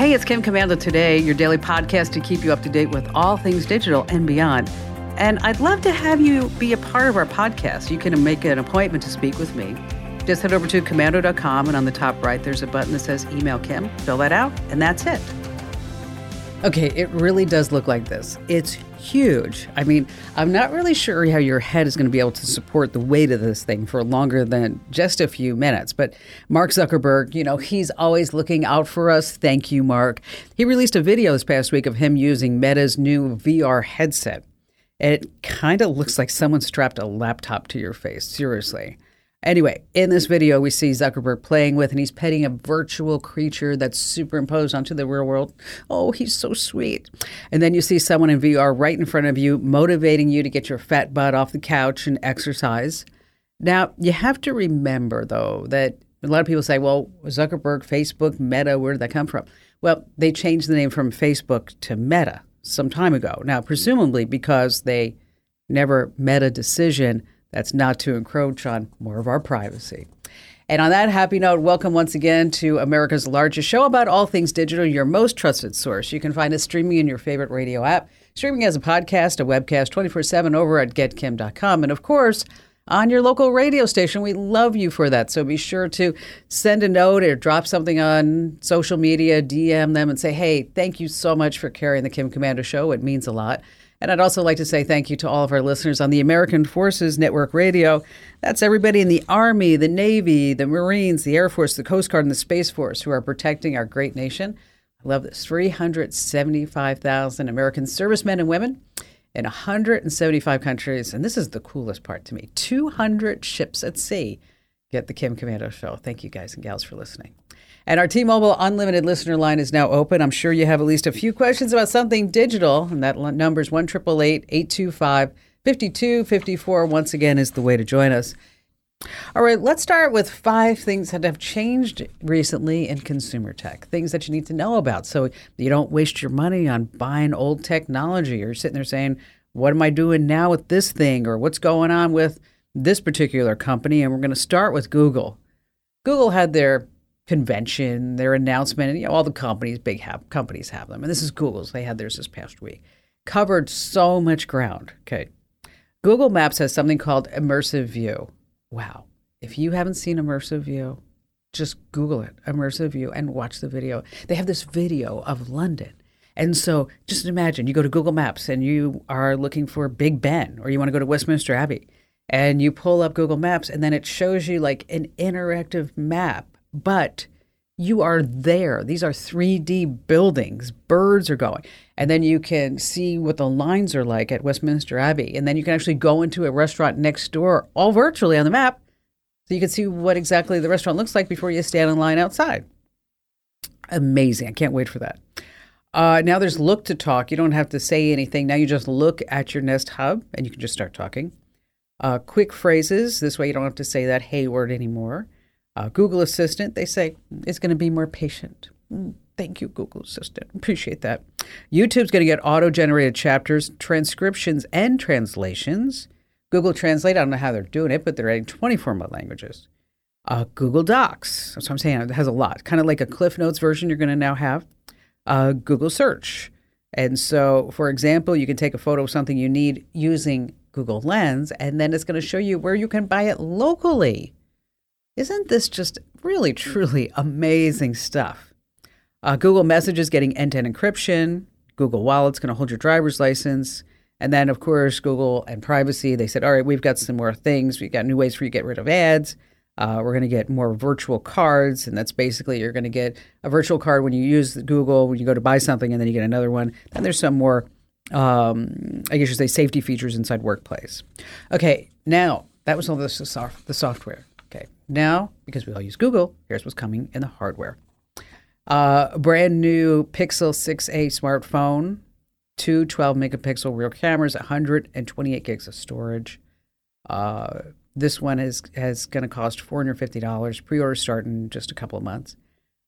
Hey, it's Kim Komando today, your daily podcast to keep you up to date with all things digital and beyond. And I'd love to have you be a part of our podcast. You can make an appointment to speak with me. Just head over to komando.com, and on the top right, there's a button that says Email Kim. Fill that out, and that's it. Okay, it really does look like this. It's huge. I mean, I'm not really sure how your head is going to be able to support the weight of this thing for longer than just a few minutes. But Mark Zuckerberg, you know, he's always looking out for us. Thank you, Mark. He released a video this past week of him using Meta's new VR headset. It kind of looks like someone strapped a laptop to your face, seriously. Anyway, in this video, we see Zuckerberg playing with, and he's petting a virtual creature that's superimposed onto the real world. Oh, he's so sweet. And then you see someone in VR right in front of you, motivating you to get your fat butt off the couch and exercise. Now, you have to remember, though, that a lot of people say, well, Zuckerberg, Facebook, Meta, where did that come from? Well, they changed the name from Facebook to Meta some time ago. Now, presumably because they never met a decision that's not to encroach on more of our privacy. And on that happy note, welcome once again to America's largest show about all things digital, your most trusted source. You can find us streaming in your favorite radio app, streaming as a podcast, a webcast 24 7 over at getkim.com. And of course, on your local radio station. We love you for that. So be sure to send a note or drop something on social media, DM them and say, hey, thank you so much for carrying the Kim Komando Show. It means a lot. And I'd also like to say thank you to all of our listeners on the American Forces Network Radio. That's everybody in the Army, the Navy, the Marines, the Air Force, the Coast Guard, and the Space Force who are protecting our great nation. I love this 375,000 American servicemen and women in 175 countries. And this is the coolest part to me 200 ships at sea. Get the Kim Komando Show. Thank you guys and gals for listening. And our T Mobile Unlimited listener line is now open. I'm sure you have at least a few questions about something digital, and that number is 1 825 5254. Once again, is the way to join us. All right, let's start with five things that have changed recently in consumer tech, things that you need to know about so you don't waste your money on buying old technology or sitting there saying, What am I doing now with this thing? or what's going on with this particular company? And we're going to start with Google. Google had their convention, their announcement, and you know, all the companies, big have, companies have them. And this is Google's. They had theirs this past week. Covered so much ground. Okay. Google Maps has something called Immersive View. Wow. If you haven't seen Immersive View, just Google it, Immersive View, and watch the video. They have this video of London. And so just imagine you go to Google Maps and you are looking for Big Ben or you want to go to Westminster Abbey and you pull up Google Maps and then it shows you like an interactive map but you are there. These are 3D buildings. Birds are going. And then you can see what the lines are like at Westminster Abbey. And then you can actually go into a restaurant next door, all virtually on the map. So you can see what exactly the restaurant looks like before you stand in line outside. Amazing. I can't wait for that. Uh, now there's look to talk. You don't have to say anything. Now you just look at your Nest Hub and you can just start talking. Uh, quick phrases. This way you don't have to say that hey word anymore. Uh, Google Assistant, they say, is going to be more patient. Mm, thank you, Google Assistant. Appreciate that. YouTube's going to get auto generated chapters, transcriptions, and translations. Google Translate, I don't know how they're doing it, but they're adding 24 more languages. Uh, Google Docs, that's what I'm saying. It has a lot, kind of like a Cliff Notes version you're going to now have. Uh, Google Search. And so, for example, you can take a photo of something you need using Google Lens, and then it's going to show you where you can buy it locally. Isn't this just really, truly amazing stuff? Uh, Google Messages getting end to end encryption. Google Wallet's going to hold your driver's license. And then, of course, Google and privacy, they said, all right, we've got some more things. We've got new ways for you to get rid of ads. Uh, we're going to get more virtual cards. And that's basically you're going to get a virtual card when you use Google, when you go to buy something, and then you get another one. Then there's some more, um, I guess you say, safety features inside Workplace. Okay, now that was all the, soft, the software. Now because we all use Google, here's what's coming in the hardware. Uh, brand new Pixel 6a smartphone, two 12 megapixel rear cameras, 128 gigs of storage. Uh, this one is has going to cost $450. Pre-order start in just a couple of months.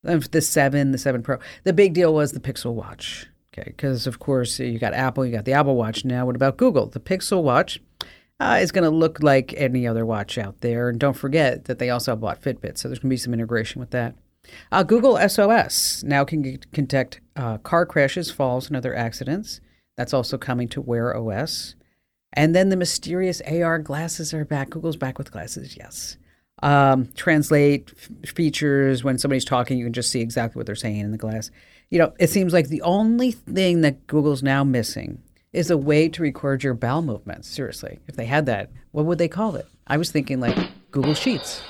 The 7, the 7 Pro. The big deal was the Pixel Watch. Okay, because of course you got Apple, you got the Apple Watch. Now, what about Google? The Pixel Watch uh, is going to look like any other watch out there. And don't forget that they also bought Fitbit, so there's going to be some integration with that. Uh, Google SOS now can detect uh, car crashes, falls, and other accidents. That's also coming to Wear OS. And then the mysterious AR glasses are back. Google's back with glasses, yes. Um, translate f- features when somebody's talking, you can just see exactly what they're saying in the glass. You know, it seems like the only thing that Google's now missing is a way to record your bowel movements. Seriously, if they had that, what would they call it? I was thinking like Google Sheets.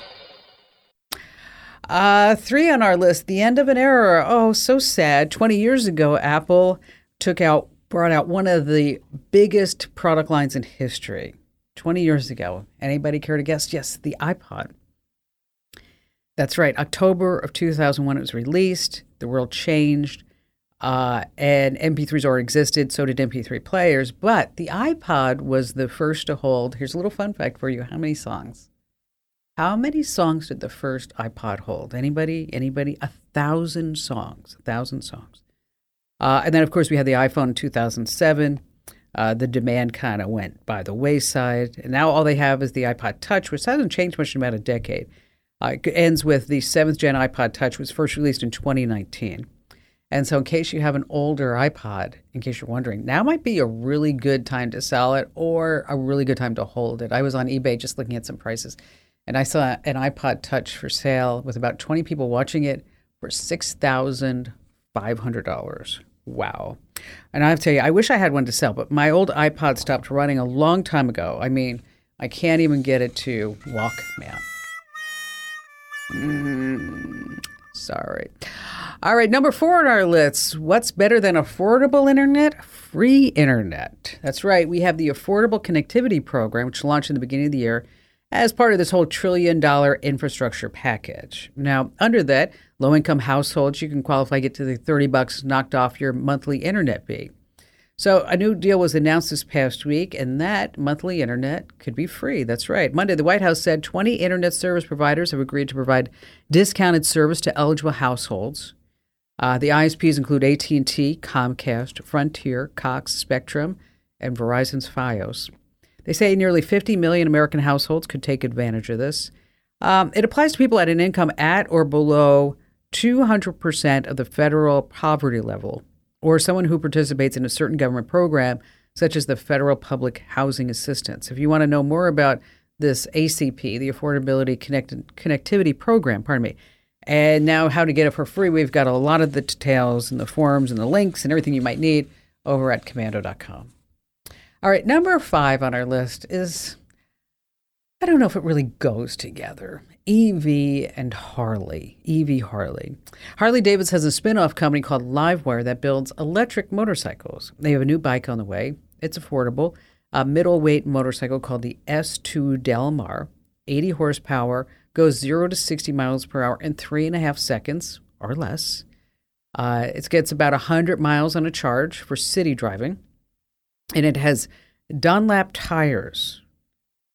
Uh, three on our list, the end of an era. Oh, so sad. 20 years ago, Apple took out, brought out one of the biggest product lines in history. 20 years ago. Anybody care to guess? Yes, the iPod. That's right. October of 2001, it was released. The world changed. Uh, and MP3s already existed, so did MP3 players. But the iPod was the first to hold. Here's a little fun fact for you: how many songs? How many songs did the first iPod hold? Anybody? Anybody? A thousand songs. A thousand songs. Uh, and then, of course, we had the iPhone in 2007. Uh, the demand kind of went by the wayside, and now all they have is the iPod Touch, which hasn't changed much in about a decade. Uh, it ends with the seventh gen iPod Touch which was first released in 2019. And so, in case you have an older iPod, in case you're wondering, now might be a really good time to sell it or a really good time to hold it. I was on eBay just looking at some prices, and I saw an iPod Touch for sale with about 20 people watching it for $6,500. Wow. And I have to tell you, I wish I had one to sell, but my old iPod stopped running a long time ago. I mean, I can't even get it to Walkman. Mm, sorry. All right, number four on our list. What's better than affordable internet? Free internet. That's right. We have the Affordable Connectivity Program, which launched in the beginning of the year as part of this whole trillion dollar infrastructure package. Now, under that, low income households, you can qualify, get to the 30 bucks knocked off your monthly internet fee. So, a new deal was announced this past week, and that monthly internet could be free. That's right. Monday, the White House said 20 internet service providers have agreed to provide discounted service to eligible households. Uh, the ISPs include AT&T, Comcast, Frontier, Cox, Spectrum, and Verizon's FiOS. They say nearly 50 million American households could take advantage of this. Um, it applies to people at an income at or below 200% of the federal poverty level, or someone who participates in a certain government program, such as the Federal Public Housing Assistance. If you want to know more about this ACP, the Affordability Connect- Connectivity Program, pardon me, and now, how to get it for free. We've got a lot of the details and the forms and the links and everything you might need over at komando.com. All right, number five on our list is I don't know if it really goes together. EV and Harley. EV Harley. Harley Davidson has a spin off company called Livewire that builds electric motorcycles. They have a new bike on the way. It's affordable. A middleweight motorcycle called the S2 Del Mar, 80 horsepower, goes 0 to 60 miles per hour in three and a half seconds or less. Uh, it gets about 100 miles on a charge for city driving. And it has Dunlop tires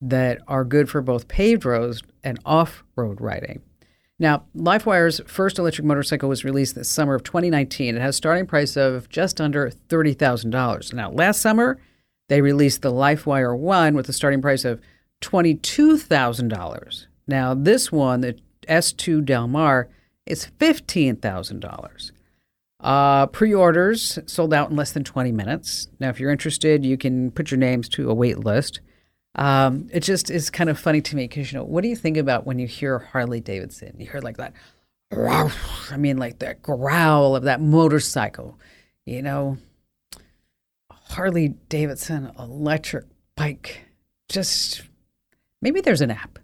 that are good for both paved roads and off road riding. Now, LiveWire's first electric motorcycle was released this summer of 2019. It has a starting price of just under $30,000. Now, last summer, they released the LifeWire 1 with a starting price of $22,000. Now, this one, the S2 Del Mar, is $15,000. Uh, Pre orders sold out in less than 20 minutes. Now, if you're interested, you can put your names to a wait list. Um, it just is kind of funny to me because, you know, what do you think about when you hear Harley Davidson? You hear like that, I mean, like that growl of that motorcycle, you know, Harley Davidson electric bike. Just maybe there's an app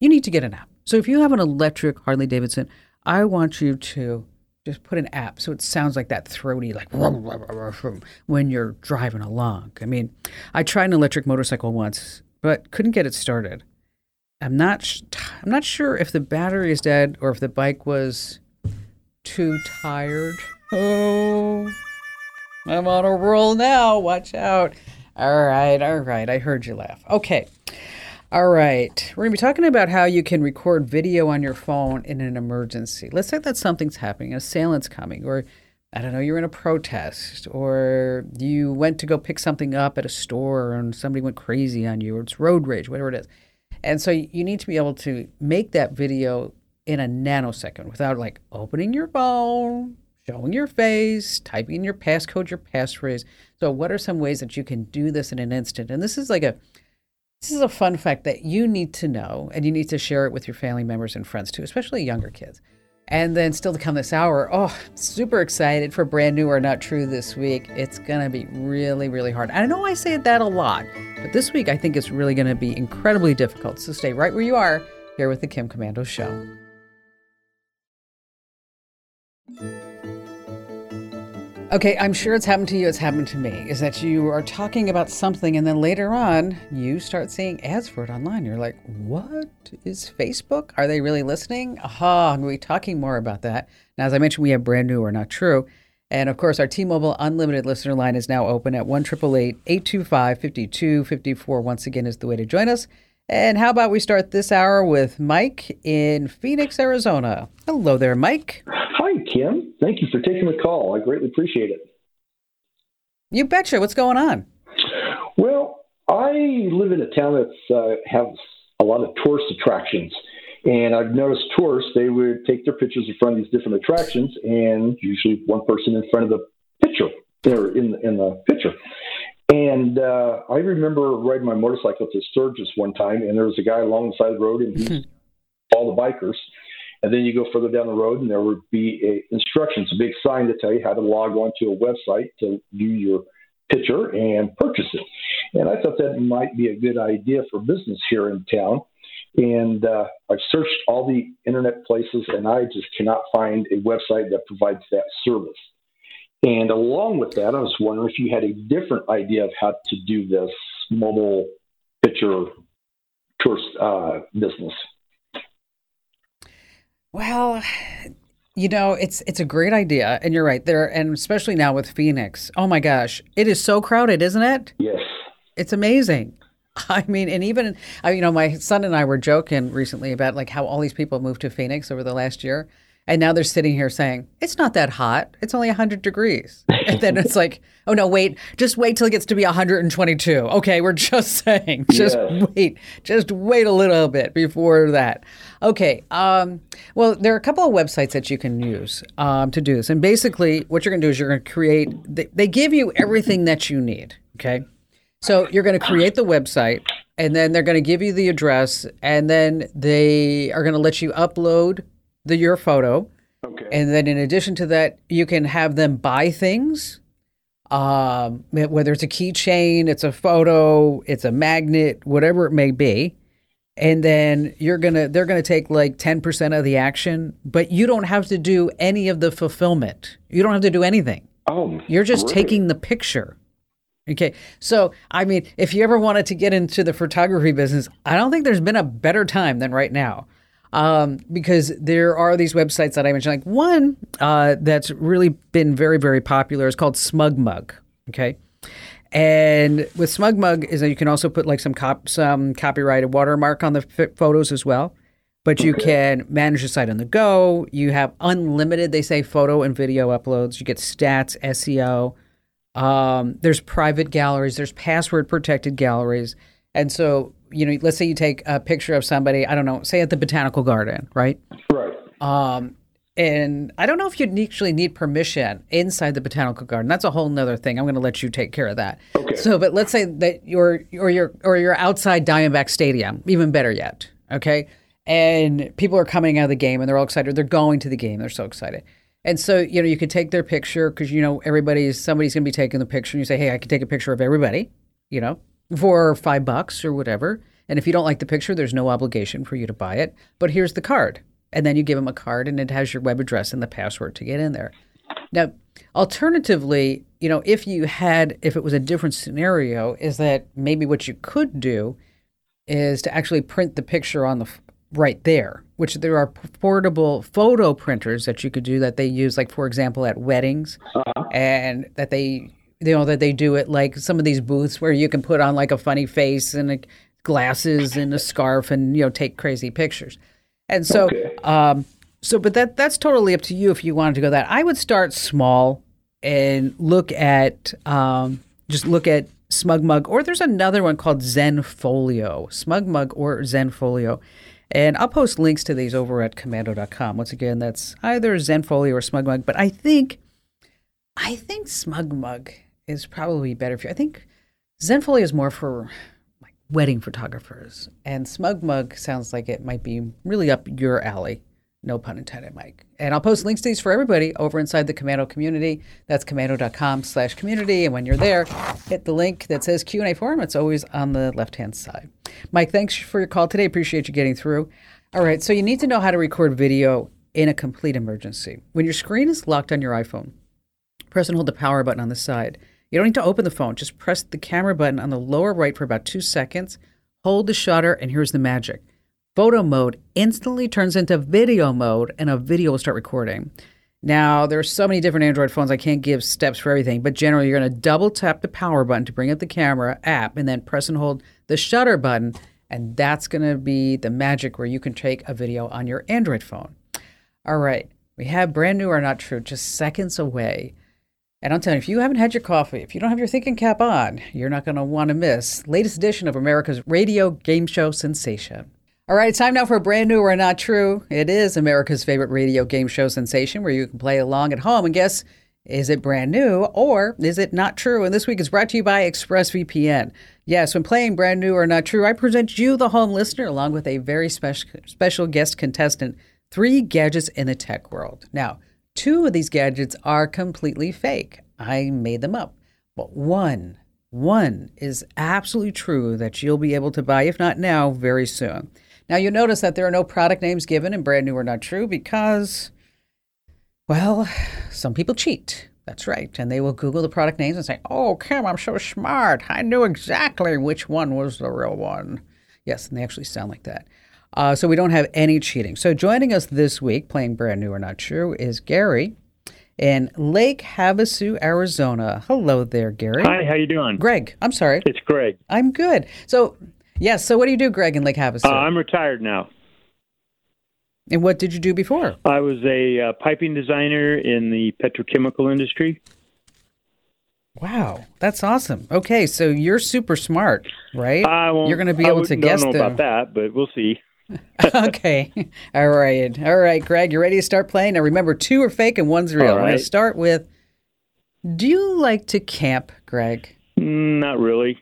you need to get an app. So if you have an electric Harley Davidson, I want you to just put an app so it sounds like that throaty, like when you're driving along. I mean, I tried an electric motorcycle once, but couldn't get it started. I'm not. Sh- I'm not sure if the battery is dead or if the bike was too tired. Oh, I'm on a roll now. Watch out. All right, all right. I heard you laugh. Okay. All right. We're going to be talking about how you can record video on your phone in an emergency. Let's say that something's happening, an assailant's coming, or I don't know, you're in a protest, or you went to go pick something up at a store and somebody went crazy on you, or it's road rage, whatever it is. And so you need to be able to make that video in a nanosecond without like opening your phone, showing your face, typing in your passcode, your passphrase. So, what are some ways that you can do this in an instant? And this is like a this is a fun fact that you need to know, and you need to share it with your family members and friends too, especially younger kids. And then still to come this hour, oh, super excited for brand new or not true this week. It's going to be really, really hard. I know I say that a lot, but this week I think it's really going to be incredibly difficult. So stay right where you are here with the Kim Komando Show. Okay, I'm sure it's happened to you. It's happened to me. Is that you are talking about something and then later on you start seeing ads for it online. You're like, what is Facebook? Are they really listening? Aha, I'm going to be talking more about that. Now, as I mentioned, we have brand new or not true. And of course, our T Mobile Unlimited listener line is now open at 1 825 5254. Once again, is the way to join us. And how about we start this hour with Mike in Phoenix, Arizona? Hello there, Mike. Hi, Kim. Thank you for taking the call. I greatly appreciate it. You betcha. What's going on? Well, I live in a town that uh, has a lot of tourist attractions. And I've noticed tourists, they would take their pictures in front of these different attractions, and usually one person in front of the picture, or in, in the picture. And uh, I remember riding my motorcycle to Sturgis one time, and there was a guy along the side of the road, and he's hmm. all the bikers. And then you go further down the road, and there would be a instructions, a big sign to tell you how to log on to a website to view your picture and purchase it. And I thought that might be a good idea for business here in town. And uh, I've searched all the internet places, and I just cannot find a website that provides that service. And along with that, I was wondering if you had a different idea of how to do this mobile picture tourist uh, business. Well, you know, it's it's a great idea, and you're right there, and especially now with Phoenix. Oh my gosh, it is so crowded, isn't it? Yes, it's amazing. I mean, and even you know, my son and I were joking recently about like how all these people moved to Phoenix over the last year. And now they're sitting here saying, it's not that hot. It's only 100 degrees. And then it's like, oh no, wait, just wait till it gets to be 122. Okay, we're just saying, just yeah. wait, just wait a little bit before that. Okay, um, well, there are a couple of websites that you can use um, to do this. And basically, what you're going to do is you're going to create, they, they give you everything that you need. Okay. So you're going to create the website and then they're going to give you the address and then they are going to let you upload the your photo. Okay. And then in addition to that, you can have them buy things. Um, whether it's a keychain, it's a photo, it's a magnet, whatever it may be. And then you're gonna they're gonna take like 10% of the action, but you don't have to do any of the fulfillment. You don't have to do anything. Oh, you're just great. taking the picture. Okay. So, I mean, if you ever wanted to get into the photography business, I don't think there's been a better time than right now um, because there are these websites that I mentioned. Like one uh, that's really been very, very popular is called SmugMug. Okay. And with SmugMug is that you can also put like some cop some copyrighted watermark on the f- photos as well. But you can manage the site on the go. You have unlimited, they say, photo and video uploads. You get stats, SEO. Um, there's private galleries. There's password protected galleries. And so you know, let's say you take a picture of somebody, I don't know, say at the botanical garden, right? Right. Um, and I don't know if you'd actually need permission inside the botanical garden. That's a whole nother thing. I'm going to let you take care of that. Okay. So, but let's say that you're or you're or you're outside Diamondback Stadium, even better yet. Okay, and people are coming out of the game and they're all excited. They're going to the game. They're so excited. And so, you know, you could take their picture because you know everybody's somebody's going to be taking the picture. And you say, hey, I can take a picture of everybody. You know, for five bucks or whatever. And if you don't like the picture, there's no obligation for you to buy it. But here's the card. And then you give them a card and it has your web address and the password to get in there. Now, alternatively, you know, if you had, if it was a different scenario, is that maybe what you could do is to actually print the picture on the right there, which there are portable photo printers that you could do that they use, like, for example, at weddings, uh-huh. and that they you know that they do it like some of these booths where you can put on like a funny face and a, glasses and a scarf and you know take crazy pictures and so okay. um so but that that's totally up to you if you wanted to go that i would start small and look at um just look at Smug Mug, or there's another one called zenfolio smugmug or zenfolio And I'll post links to these over at komando.com. Once again, that's either Zenfolio or Smug Mug, but I think I think SmugMug is probably better for you. I think Zenfolio is more for like wedding photographers, and SmugMug sounds like it might be really up your alley. No pun intended, Mike. And I'll post links to these for everybody over inside the Komando community. That's komando.com slash community. And when you're there, hit the link that says Q&A forum. It's always on the left-hand side. Mike, thanks for your call today. Appreciate you getting through. All right, so you need to know how to record video in a complete emergency. When your screen is locked on your iPhone, press and hold the power button on the side. You don't need to open the phone. Just press the camera button on the lower right for about two seconds. Hold the shutter, and here's the magic photo mode instantly turns into video mode and a video will start recording. Now, there are so many different Android phones, I can't give steps for everything, but generally, you're going to double tap the power button to bring up the camera app and then press and hold the shutter button. And that's going to be the magic where you can take a video on your Android phone. All right, we have brand new or not true, just seconds away. And I'm telling you, if you haven't had your coffee, if you don't have your thinking cap on, you're not going to want to miss latest edition of America's radio game show sensation. All right, it's time now for a brand new or not true. It is America's favorite radio game show sensation where you can play along at home and guess is it brand new or is it not true? And this week is brought to you by ExpressVPN. Yes, when playing brand new or not true, I present you, the home listener, along with a very special special guest contestant, three gadgets in the tech world. Now, two of these gadgets are completely fake. I made them up. But one, one is absolutely true that you'll be able to buy, if not now, very soon. Now, you notice that there are no product names given and Brand New or Not True because, well, some people cheat. That's right. And they will Google the product names and say, Oh, Kim, I'm so smart. I knew exactly which one was the real one. Yes, and they actually sound like that. Uh, so we don't have any cheating. So joining us this week, playing Brand New or Not True, is Gary in Lake Havasu, Arizona. Hello there, Gary. Hi, how you doing? Greg. I'm sorry. It's Greg. I'm good. So Yes. So what do you do, Greg, in Lake Havasu? Uh, I'm retired now. And what did you do before? I was a uh, piping designer in the petrochemical industry. Wow, that's awesome. Okay, so you're super smart, right? I won't, you're going to be able to guess. Don't know about that, but we'll see. okay, all right, all right, Greg, you ready to start playing? Now remember, two are fake and one's real. Right. I'm going to start with. Do you like to camp, Greg? Mm, not really.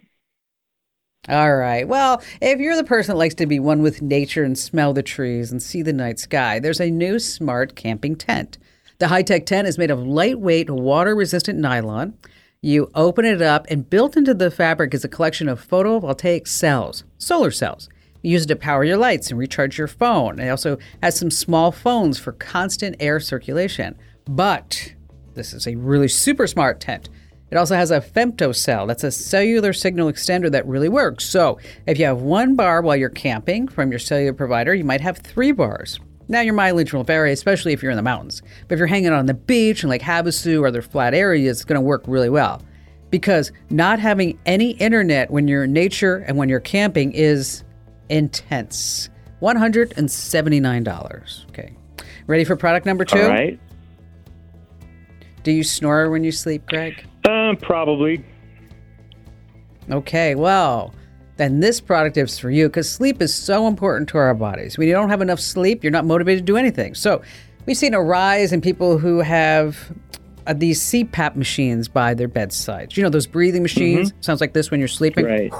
All right. Well, if you're the person that likes to be one with nature and smell the trees and see the night sky, there's a new smart camping tent. The high tech tent is made of lightweight, water resistant nylon. You open it up, and built into the fabric is a collection of photovoltaic cells, solar cells. Use it to power your lights and recharge your phone. It also has some small phones for constant air circulation. But this is a really super smart tent. It also has a femtocell. That's a cellular signal extender that really works. So if you have one bar while you're camping from your cellular provider, you might have three bars. Now, your mileage will vary, especially if you're in the mountains. But if you're hanging on the beach and Lake Havasu or other flat areas, it's going to work really well. Because not having any internet when you're in nature and when you're camping is intense. $179. Okay. Ready for product number two? All right. Do you snore when you sleep, Greg? Uh, probably. Okay, well, then this product is for you because sleep is so important to our bodies. When you don't have enough sleep, you're not motivated to do anything. So we've seen a rise in people who have uh, these CPAP machines by their bedsides. You know, those breathing machines? Mm-hmm. Sounds like this when you're sleeping. Right.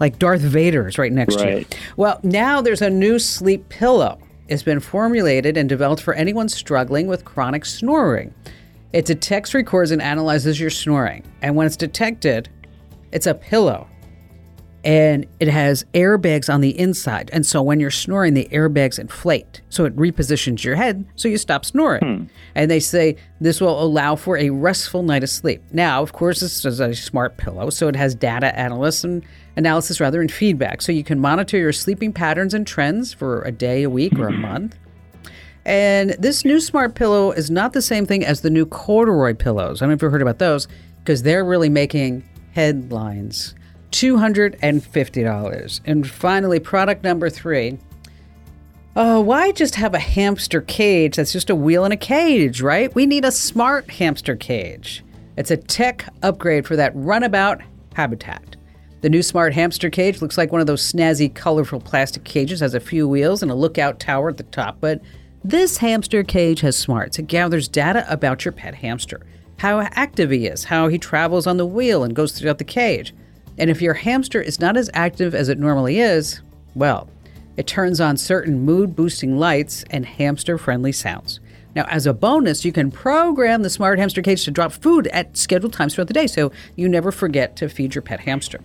Like Darth Vader is right next right. to you. Well, now there's a new sleep pillow. It's been formulated and developed for anyone struggling with chronic snoring. It detects, records and analyzes your snoring. And when it's detected, it's a pillow. And it has airbags on the inside. And so when you're snoring, the airbags inflate. So it repositions your head so you stop snoring. Hmm. And they say this will allow for a restful night of sleep. Now, of course, this is a smart pillow. So it has data analysis and analysis rather and feedback. So you can monitor your sleeping patterns and trends for a day, a week, or a mm-hmm. month. And this new smart pillow is not the same thing as the new corduroy pillows. I don't know if you've heard about those because they're really making headlines. $250. And finally, product number three. Oh, why just have a hamster cage that's just a wheel in a cage, right? We need a smart hamster cage. It's a tech upgrade for that runabout habitat. The new smart hamster cage looks like one of those snazzy, colorful plastic cages, has a few wheels and a lookout tower at the top. But this hamster cage has smarts. It gathers data about your pet hamster, how active he is, how he travels on the wheel and goes throughout the cage. And if your hamster is not as active as it normally is, well, it turns on certain mood boosting lights and hamster friendly sounds. Now, as a bonus, you can program the smart hamster cage to drop food at scheduled times throughout the day so you never forget to feed your pet hamster.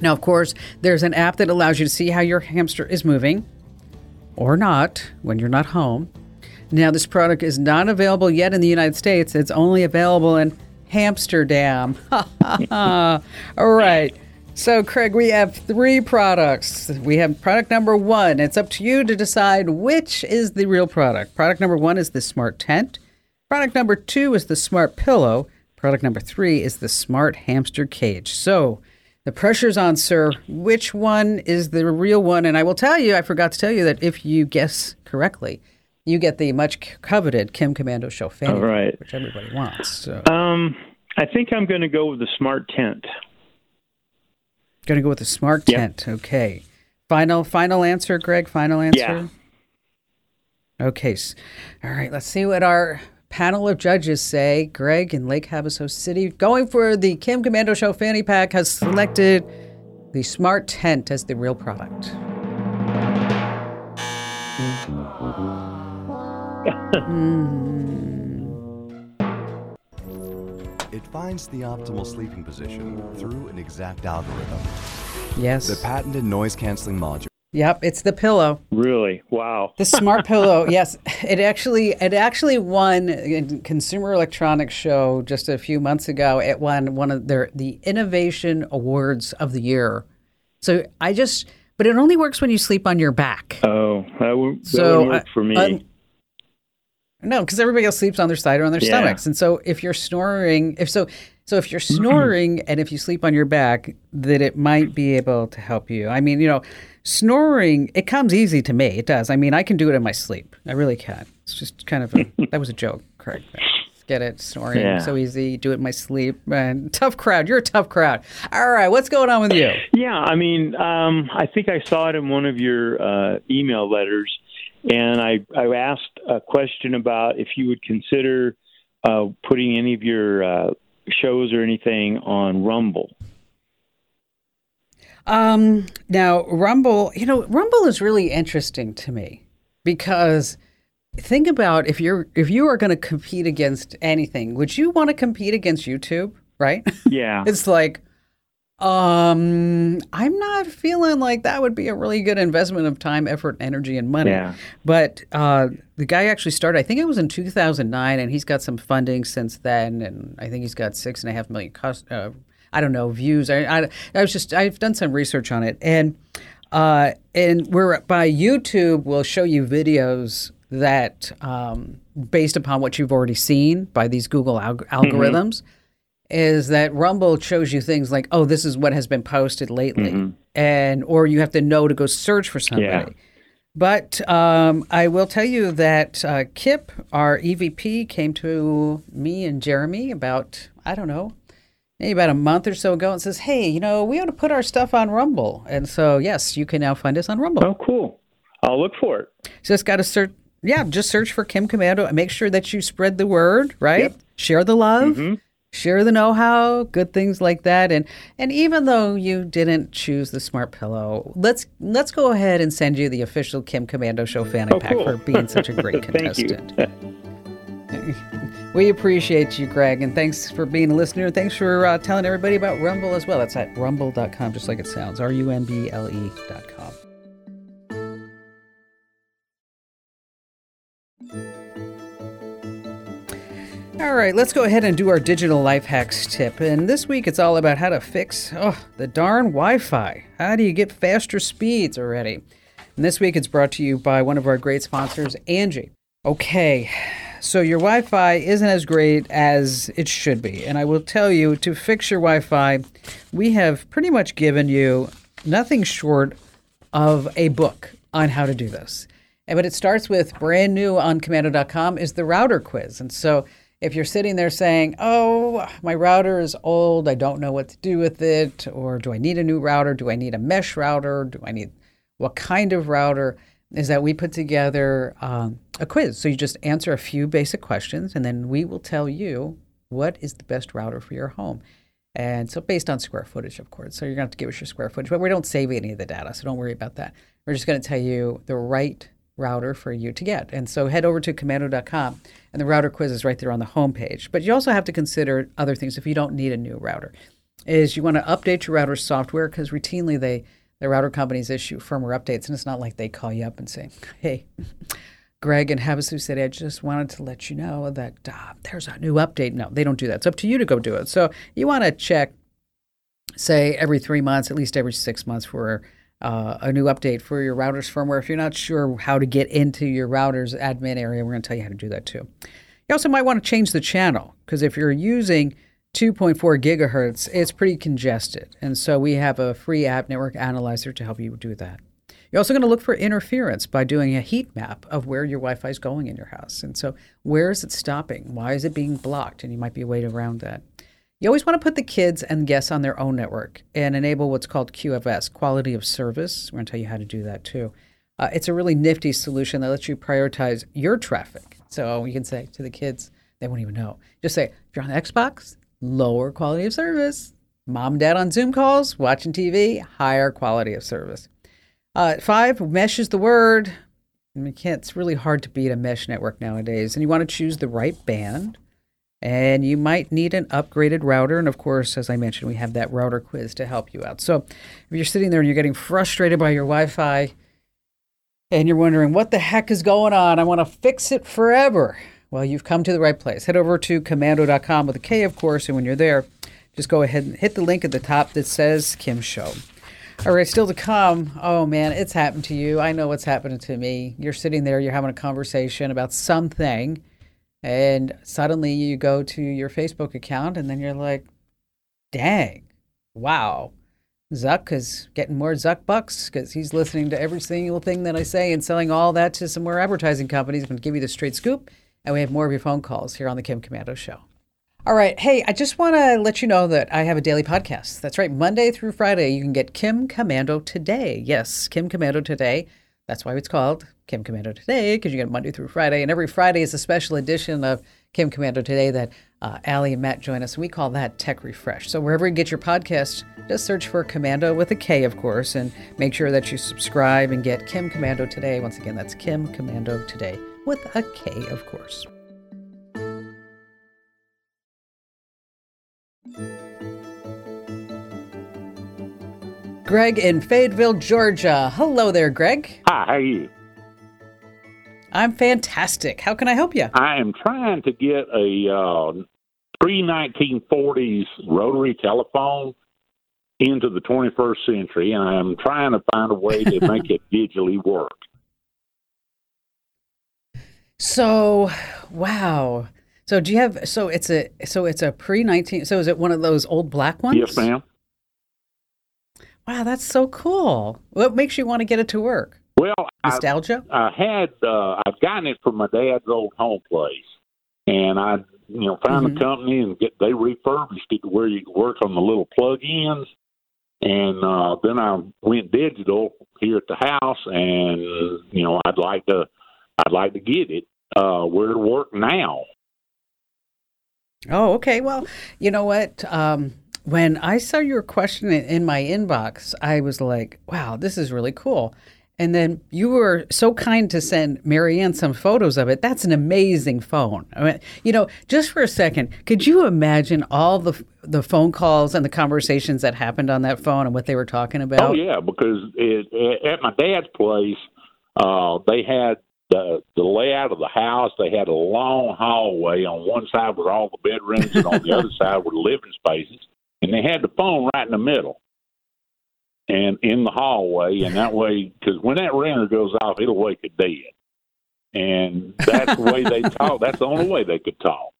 Now, of course, there's an app that allows you to see how your hamster is moving or not when you're not home. Now, this product is not available yet in the United States, it's only available in Hamsterdam. All right. So, Craig, we have three products. We have product number one. It's up to you to decide which is the real product. Product number one is the smart tent. Product number two is the smart pillow. Product number three is the smart hamster cage. So, the pressure's on, sir. Which one is the real one? And I will tell you, I forgot to tell you that if you guess correctly, you get the much coveted Kim Komando Show right. which everybody wants. So, Um, I think I'm going to go with the smart tent. Going to go with the smart Yep. tent. Okay. Final final answer, Greg. Final answer. Yeah. Okay. All right. Let's see what our panel of judges say. Greg in Lake Havasu City, going for the Kim Komando Show fanny pack, has selected the smart tent as the real product. Mm-hmm. It finds the optimal sleeping position through an exact algorithm. Yes. The patented noise canceling module. Yep. It's the pillow. Really? Wow. The smart pillow, yes, it actually it actually won a Consumer Electronics Show just a few months ago. It won one of their the Innovation Awards of the year. So I just, but it only works when you sleep on your back. Oh, that would, So, work uh, for me. um, No, because everybody else sleeps on their side or on their Yeah. stomachs, and so if you're snoring, if so, so if you're snoring and if you sleep on your back, that it might be able to help you. I mean, you know, snoring it comes easy to me. It does. I mean, I can do it in my sleep. I really can. It's just kind of a, that was a joke, Craig. Get it? Snoring Yeah. so easy. Do it in my sleep. Man, tough crowd. You're a tough crowd. All right, what's going on with you? Yeah, I mean, um, I think I saw it in one of your uh, email letters, and I, I asked a question about if you would consider uh, putting any of your uh, shows or anything on Rumble. Um, now Rumble, you know, Rumble is really interesting to me because think about if you're if you are going to compete against anything, would you want to compete against YouTube? Right? Yeah. it's like, um, I'm not feeling like that would be a really good investment of time, effort, energy, and money. Yeah. But uh, the guy actually started. I think it was in 2009, and he's got some funding since then, and I think he's got six and a half million. Cus- uh, I don't know views. I, I, I was just I've done some research on it, and uh, and we're by YouTube will show you videos that um, based upon what you've already seen by these Google alg- algorithms is that Rumble shows you things like, oh, this is what has been posted lately, and or you have to know to go search for somebody. Yeah. But um, I will tell you that uh, Kip, our EVP, came to me and Jeremy about I don't know, maybe about a month or so ago, and says, "Hey, you know, we ought to put our stuff on Rumble." And so, yes, you can now find us on Rumble. Oh, cool. I'll look for it. Just got to search. Yeah, just search for Kim Komando. And make sure that you spread the word, right? Share the love, mm-hmm. share the know-how, good things like that. And and even though you didn't choose the smart pillow, let's let's go ahead and send you the official Kim Komando Show fanny Oh, pack cool. for being such a great contestant. we appreciate you, Greg, and thanks for being a listener. And Thanks for uh, telling everybody about Rumble as well. That's at rumble.com, just like it sounds. R U M B L E dot com. All right, let's go ahead and do our digital life hacks tip. And this week it's all about how to fix oh, the darn Wi Fi. How do you get faster speeds already? And this week it's brought to you by one of our great sponsors, Angie. Okay, so your Wi Fi isn't as great as it should be. And I will tell you to fix your Wi Fi, we have pretty much given you nothing short of a book on how to do this. And- But it starts with brand new on komando.com is the router quiz. And so if you're sitting there saying, "Oh, my router is old. I don't know what to do with it," or "Do I need a new router? Do I need a mesh router? Do I need what kind of router?" Is that we put together um, a quiz. So you just answer a few basic questions, and then we will tell you what is the best router for your home. And so, based on square footage, of course. So, you're going to have to give us your square footage, but we don't save any of the data. So, don't worry about that. We're just going to tell you the right router for you to get. And so, head over to komando.com, and the router quiz is right there on the homepage. But you also have to consider other things if you don't need a new router. Is you want to update your router software because routinely they the router companies issue firmware updates, and it's not like they call you up and say, "Hey, Greg and Havasu said, I just wanted to let you know that uh, there's a new update. No, they don't do that. It's up to you to go do it. So you want to check, say, every three months, at least every six months, for uh, a new update for your router's firmware. If you're not sure how to get into your router's admin area, we're going to tell you how to do that too. You also might want to change the channel because if you're using 2.4 gigahertz, it's pretty congested. And so we have a free app network analyzer to help you do that. You're also going to look for interference by doing a heat map of where your Wi Fi is going in your house. And so, where is it stopping? Why is it being blocked? And you might be a way around that. You always want to put the kids and guests on their own network and enable what's called QFS, quality of service. We're going to tell you how to do that too. Uh, it's a really nifty solution that lets you prioritize your traffic. So you can say to the kids, they won't even know. Just say, if you're on the Xbox, lower quality of service. Mom and dad on Zoom calls, watching TV, higher quality of service. Uh, five, mesh is the word. I mean, it's really hard to beat a mesh network nowadays. And you want to choose the right band. And you might need an upgraded router. And of course, as I mentioned, we have that router quiz to help you out. So if you're sitting there and you're getting frustrated by your Wi Fi and you're wondering, what the heck is going on? I want to fix it forever. Well, you've come to the right place. Head over to komando.com with a K, of course. And when you're there, just go ahead and hit the link at the top that says Kim Show. All right, still to come. Oh man, it's happened to you. I know what's happening to me. You're sitting there, you're having a conversation about something, and suddenly you go to your Facebook account, and then you're like, dang, wow. Zuck is getting more Zuck bucks because he's listening to every single thing that I say and selling all that to some more advertising companies. I'm going to give you the straight scoop, and we have more of your phone calls here on the Kim Komando Show. All right. Hey, I just want to let you know that I have a daily podcast. That's right. Monday through Friday, you can get Kim Komando Today. Yes, Kim Komando Today. That's why it's called Kim Komando Today, because you get Monday through Friday. And every Friday is a special edition of Kim Komando Today that uh, Allie and Matt join us. We call that Tech Refresh. So wherever you get your podcast, just search for Komando with a K, of course, and make sure that you subscribe and get Kim Komando Today. Once again, that's Kim Komando Today with a K, of course. Greg in Fayetteville, Georgia. Hello there, Greg. Hi, how are you? I'm fantastic. How can I help you? I am trying to get a uh, pre 1940s rotary telephone into the 21st century, and I'm trying to find a way to make it digitally work. So, wow. So do you have? So it's a so it's a pre nineteen. So is it one of those old black ones? Yes, ma'am. Wow, that's so cool. What makes you want to get it to work? Well, nostalgia. I, I had uh, I've gotten it from my dad's old home place, and I you know found mm-hmm. a company and get they refurbished it to where you could work on the little plug-ins, and uh, then I went digital here at the house, and you know I'd like to I'd like to get it uh, where to work now. Oh, okay. Well, you know what? Um, when I saw your question in my inbox, I was like, wow, this is really cool. And then you were so kind to send Marianne some photos of it. That's an amazing phone. I mean, you know, just for a second, could you imagine all the the phone calls and the conversations that happened on that phone and what they were talking about? Oh yeah, because it, at my dad's place, uh, they had the the layout of the house. They had a long hallway. On one side were all the bedrooms, and on the other side were the living spaces. And they had the phone right in the middle, and in the hallway. And that way, because when that ringer goes off, it'll wake a dead. And that's the way they talk. That's the only way they could talk.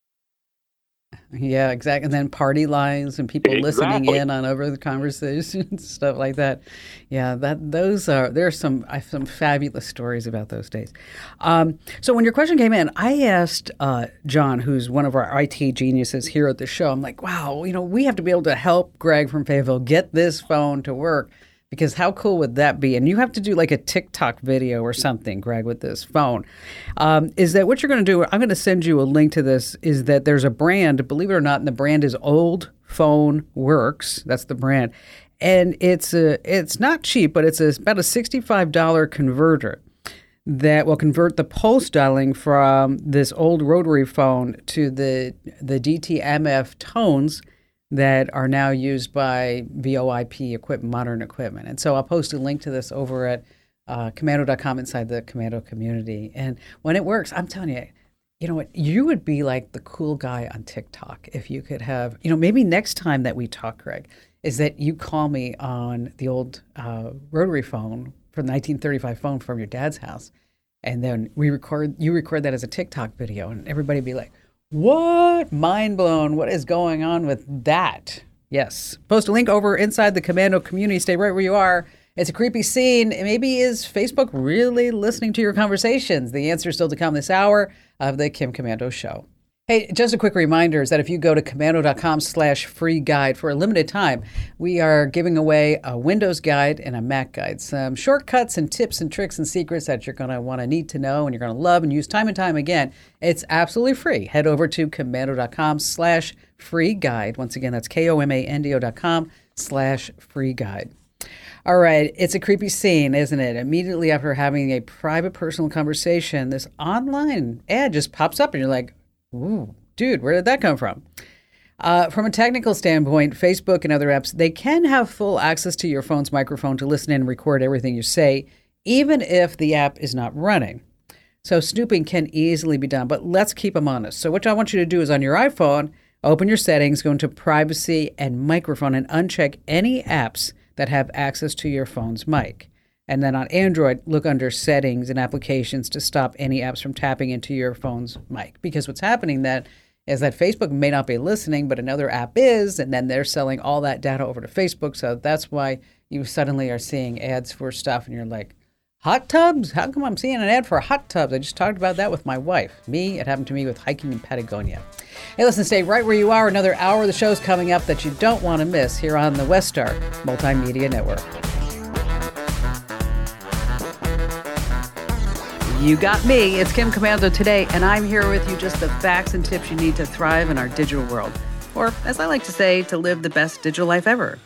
Yeah, exactly. And then party lines and people Exactly. listening in on over the conversation, stuff like that. Yeah, that those are there are some I have some fabulous stories about those days. Um, so when your question came in, I asked uh, John, who's one of our IT geniuses here at the show. I'm like, wow, you know, we have to be able to help Greg from Fayetteville get this phone to work. Because how cool would that be? And you have to do like a TikTok video or something, Greg, with this phone. Um, is that what you're going to do? I'm going to send you a link to this. Is that there's a brand, believe it or not, and the brand is Old Phone Works. That's the brand, and it's a it's not cheap, but it's a, about a sixty-five dollar converter that will convert the pulse dialing from this old rotary phone to the the DTMF tones that are now used by VoIP equipment, modern equipment. And so I'll post a link to this over at uh, komando.com inside the Komando community. And when it works, I'm telling you, you know what? You would be like the cool guy on TikTok if you could have, you know, maybe next time that we talk, Greg, is that you call me on the old uh, rotary phone from the 1935 phone from your dad's house. And then we record, you record that as a TikTok video, and everybody be like, what? Mind blown. What is going on with that? Yes. Post a link over inside the Komando community. Stay right where you are. It's a creepy scene. Maybe is Facebook really listening to your conversations? The answer is still to come this hour of the Kim Komando Show. Hey, just a quick reminder is that if you go to komando.com slash free guide for a limited time, we are giving away a Windows guide and a Mac guide. Some shortcuts and tips and tricks and secrets that you're going to want to need to know and you're going to love and use time and time again. It's absolutely free. Head over to komando.com slash free guide. Once again, that's K-O-M-A-N-D-O dot com slash free guide. All right, it's a creepy scene, isn't it? Immediately after having a private personal conversation, this online ad just pops up and you're like, Ooh, dude, where did that come from? Uh, from a technical standpoint, Facebook and other apps, they can have full access to your phone's microphone to listen and record everything you say, even if the app is not running. So snooping can easily be done, but let's keep them honest. So what I want you to do is on your iPhone, open your settings, go into privacy and microphone and uncheck any apps that have access to your phone's mic. And then on Android, look under settings and applications to stop any apps from tapping into your phone's mic. Because what's happening then is that Facebook may not be listening, but another app is, and then they're selling all that data over to Facebook. So that's why you suddenly are seeing ads for stuff, and you're like, hot tubs? How come I'm seeing an ad for hot tubs? I just talked about that with my wife. Me, it happened to me with hiking in Patagonia. Hey, listen, stay right where you are. Another hour of the show's coming up that you don't want to miss here on the WestStar Multimedia Network. You got me. It's Kim Komando today, and I'm here with you just the facts and tips you need to thrive in our digital world. Or, as I like to say, to live the best digital life ever.